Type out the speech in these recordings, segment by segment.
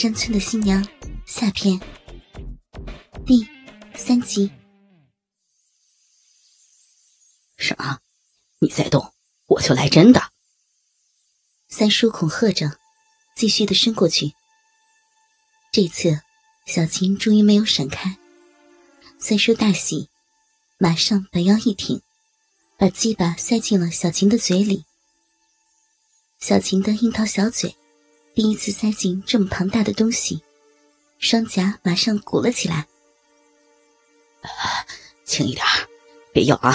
山村的新娘下篇第三集。什么？你再动，我就来真的！三叔恐吓着，继续的伸过去。这次，小琴终于没有闪开。三叔大喜，马上把腰一挺，把鸡巴塞进了小琴的嘴里。小琴的樱桃小嘴。第一次塞进这么庞大的东西，双颊马上鼓了起来。轻一点，别咬啊！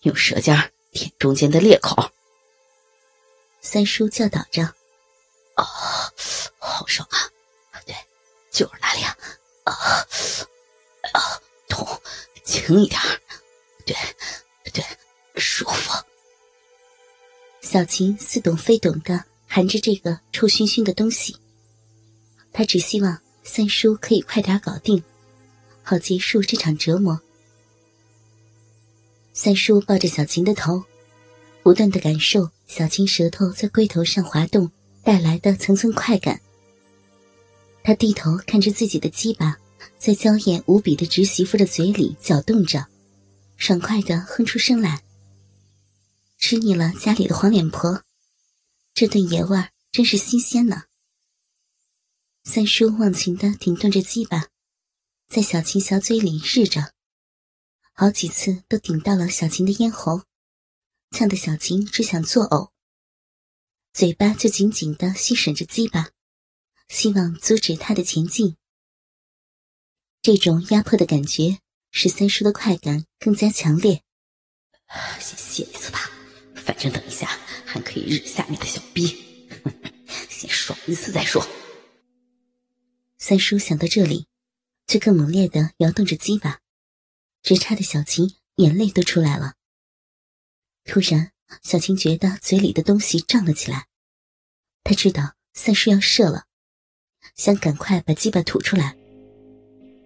用舌尖舔中间的裂口。三叔教导着：“啊，好爽啊！对，就是那里啊！啊啊，痛，轻一点。对，对，舒服。”小琴似懂非懂的。含着这个臭熏熏的东西，他只希望三叔可以快点搞定，好结束这场折磨。三叔抱着小琴的头，不断的感受小琴舌头在龟头上滑动带来的层层快感。他低头看着自己的鸡巴在娇艳无比的侄媳妇的嘴里搅动着，爽快的哼出声来，吃腻了家里的黄脸婆。这顿野味真是新鲜呢。三叔忘情的停顿着鸡巴，在小琴小嘴里日着，好几次都顶到了小琴的咽喉，呛得小琴只想作呕，嘴巴就紧紧的吸吮着鸡巴，希望阻止他的前进。这种压迫的感觉使三叔的快感更加强烈。先歇一次吧，反正等一下。还可以日下面的小逼，先爽一次再说。三叔想到这里，就更猛烈的摇动着鸡巴，直插的小琴眼泪都出来了。突然，小琴觉得嘴里的东西胀了起来，她知道三叔要射了，想赶快把鸡巴吐出来，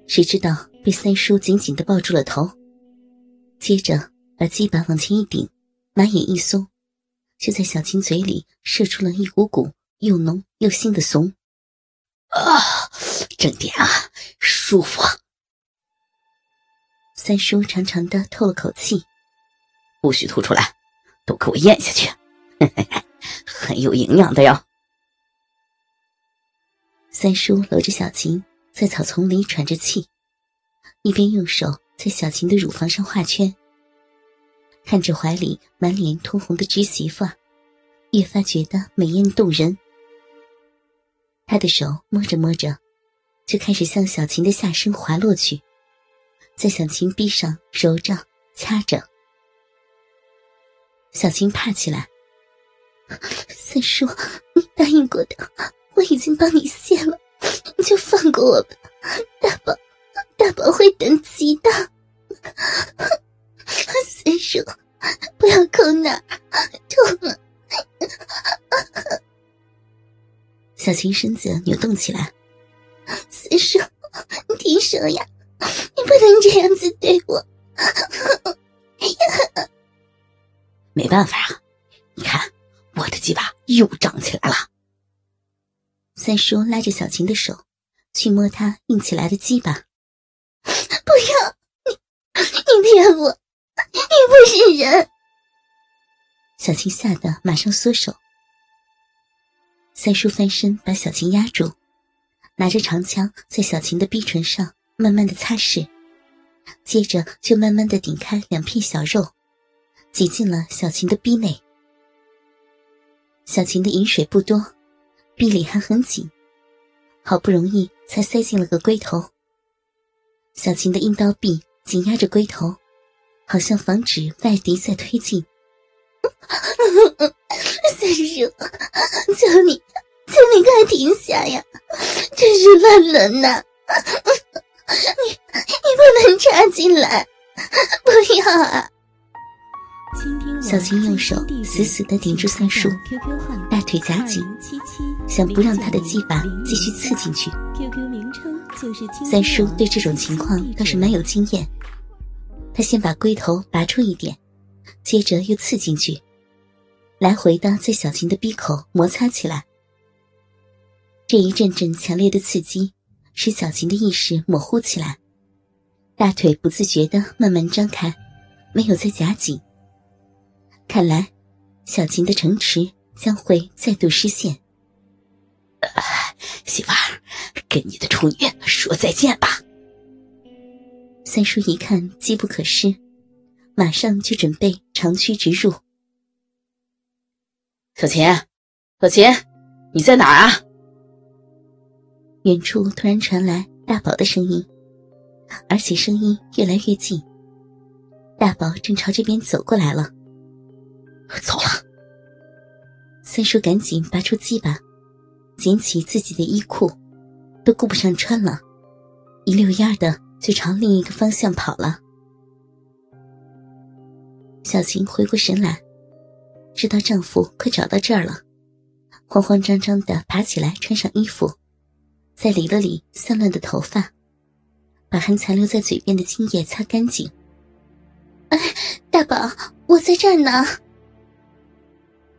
谁知道被三叔紧紧的抱住了头，接着把鸡巴往前一顶，马眼一松。就在小青嘴里射出了一股股又浓又腥的怂，啊，正点啊，舒服。三叔长长的透了口气，不许吐出来，都给我咽下去，很有营养的哟。三叔搂着小琴在草丛里喘着气，一边用手在小琴的乳房上画圈。看着怀里满脸通红的侄媳妇，越发觉得美艳动人。他的手摸着摸着，就开始向小琴的下身滑落去，在小琴臂上揉着、掐着。小琴怕起来：“三叔，你答应过的，我已经帮你卸了，你就放过我吧，大宝，大宝会等急的。”三叔，不要抠那儿，痛了。小琴身子扭动起来。三叔，你停手呀！你不能这样子对我。没办法啊，你看我的鸡巴又长起来了。三叔拉着小琴的手，去摸她硬起来的鸡巴。不要你，你骗我！你不是人！小琴吓得马上缩手。三叔翻身把小琴压住，拿着长枪在小琴的逼唇上慢慢的擦拭，接着就慢慢的顶开两片小肉，挤进了小琴的逼内。小琴的饮水不多，逼里还很紧，好不容易才塞进了个龟头。小琴的阴刀臂紧压着龟头。好像防止外敌在推进。三叔，求你，求你快停下呀！真是乱伦呐！你你不能插进来，不要啊！小青用手死死的顶住三叔，大腿夹紧，想不让他的技法继续刺进去。三叔对这种情况倒是蛮有经验。他先把龟头拔出一点，接着又刺进去，来回的在小琴的鼻口摩擦起来。这一阵阵强烈的刺激，使小琴的意识模糊起来，大腿不自觉的慢慢张开，没有再夹紧。看来，小琴的城池将会再度失陷。媳妇儿，跟你的处女说再见吧。三叔一看机不可失，马上就准备长驱直入。小琴，小琴，你在哪儿啊？远处突然传来大宝的声音，而且声音越来越近。大宝正朝这边走过来了。走了。三叔赶紧拔出鸡巴，捡起自己的衣裤，都顾不上穿了，一溜烟的就朝另一个方向跑了。小琴回过神来，知道丈夫快找到这儿了，慌慌张张的爬起来，穿上衣服。再理了理散乱的头发，把还残留在嘴边的精液擦干净。哎，大宝，我在这儿呢。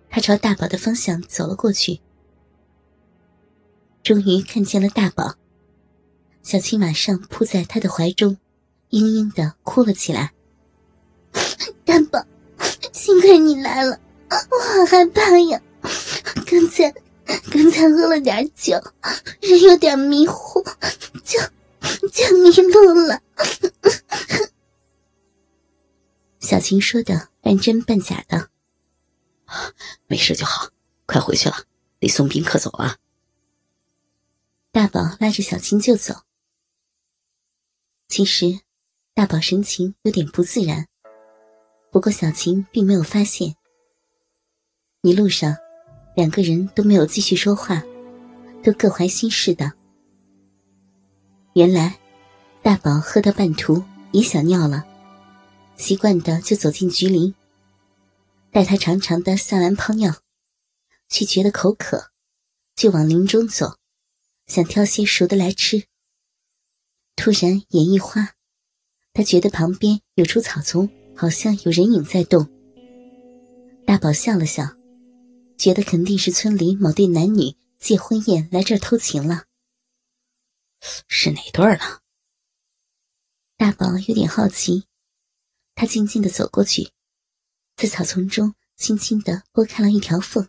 他朝大宝的方向走了过去，终于看见了大宝。小青马上扑在他的怀中，嘤嘤的哭了起来。大宝，幸亏你来了，我好害怕呀，刚才。刚才喝了点酒，人有点迷糊，就就迷路了。小琴说的半真半假的，没事就好，快回去了，得送宾客走了。大宝拉着小青就走。其实，大宝神情有点不自然，不过小琴并没有发现。一路上。两个人都没有继续说话，都各怀心事的。原来，大宝喝到半途也想尿了，习惯的就走进菊林，待他长长的撒完泡尿，却觉得口渴，就往林中走，想挑些熟的来吃。突然眼一花，他觉得旁边有处草丛，好像有人影在动。大宝笑了笑。觉得肯定是村里某对男女借婚宴来这儿偷情了，是哪对儿呢？大宝有点好奇，他静静的走过去，在草丛中轻轻的拨开了一条缝。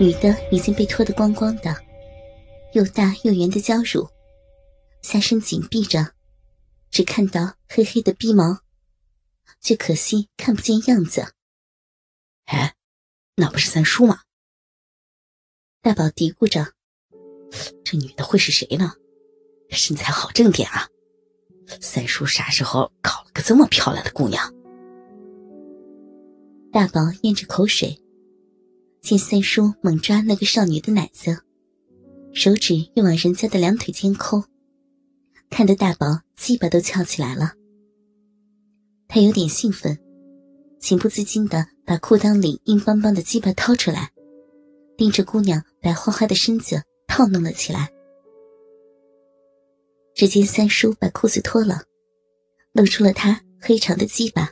女的已经被脱得光光的，又大又圆的娇乳，下身紧闭着，只看到黑黑的逼毛，却可惜看不见样子。哎。那不是三叔吗？大宝嘀咕着：“这女的会是谁呢？身材好正点啊！三叔啥时候搞了个这么漂亮的姑娘？”大宝咽着口水，见三叔猛抓那个少女的奶子，手指又往人家的两腿间抠，看得大宝鸡巴都翘起来了。他有点兴奋。情不自禁的把裤裆里硬邦邦的鸡巴掏出来，盯着姑娘白花花的身子套弄了起来。只见三叔把裤子脱了，露出了他黑长的鸡巴，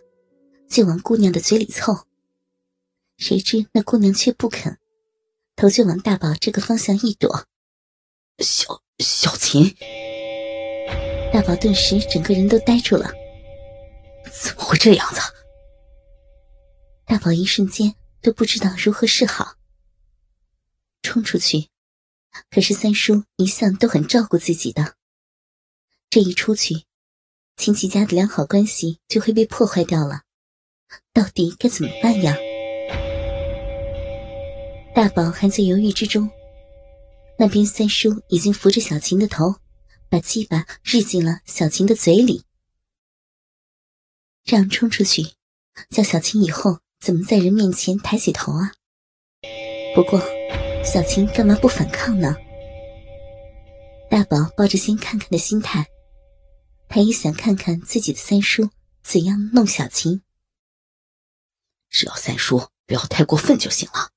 就往姑娘的嘴里凑。谁知那姑娘却不肯，头就往大宝这个方向一躲。小小琴，大宝顿时整个人都呆住了，怎么会这样子？大宝一瞬间都不知道如何是好，冲出去，可是三叔一向都很照顾自己的，这一出去，亲戚家的良好关系就会被破坏掉了，到底该怎么办呀？大宝还在犹豫之中，那边三叔已经扶着小琴的头，把鸡巴日进了小琴的嘴里，这样冲出去，叫小琴以后。怎么在人面前抬起头啊？不过，小琴干嘛不反抗呢？大宝抱着先看看的心态，他也想看看自己的三叔怎样弄小琴。只要三叔不要太过分就行了。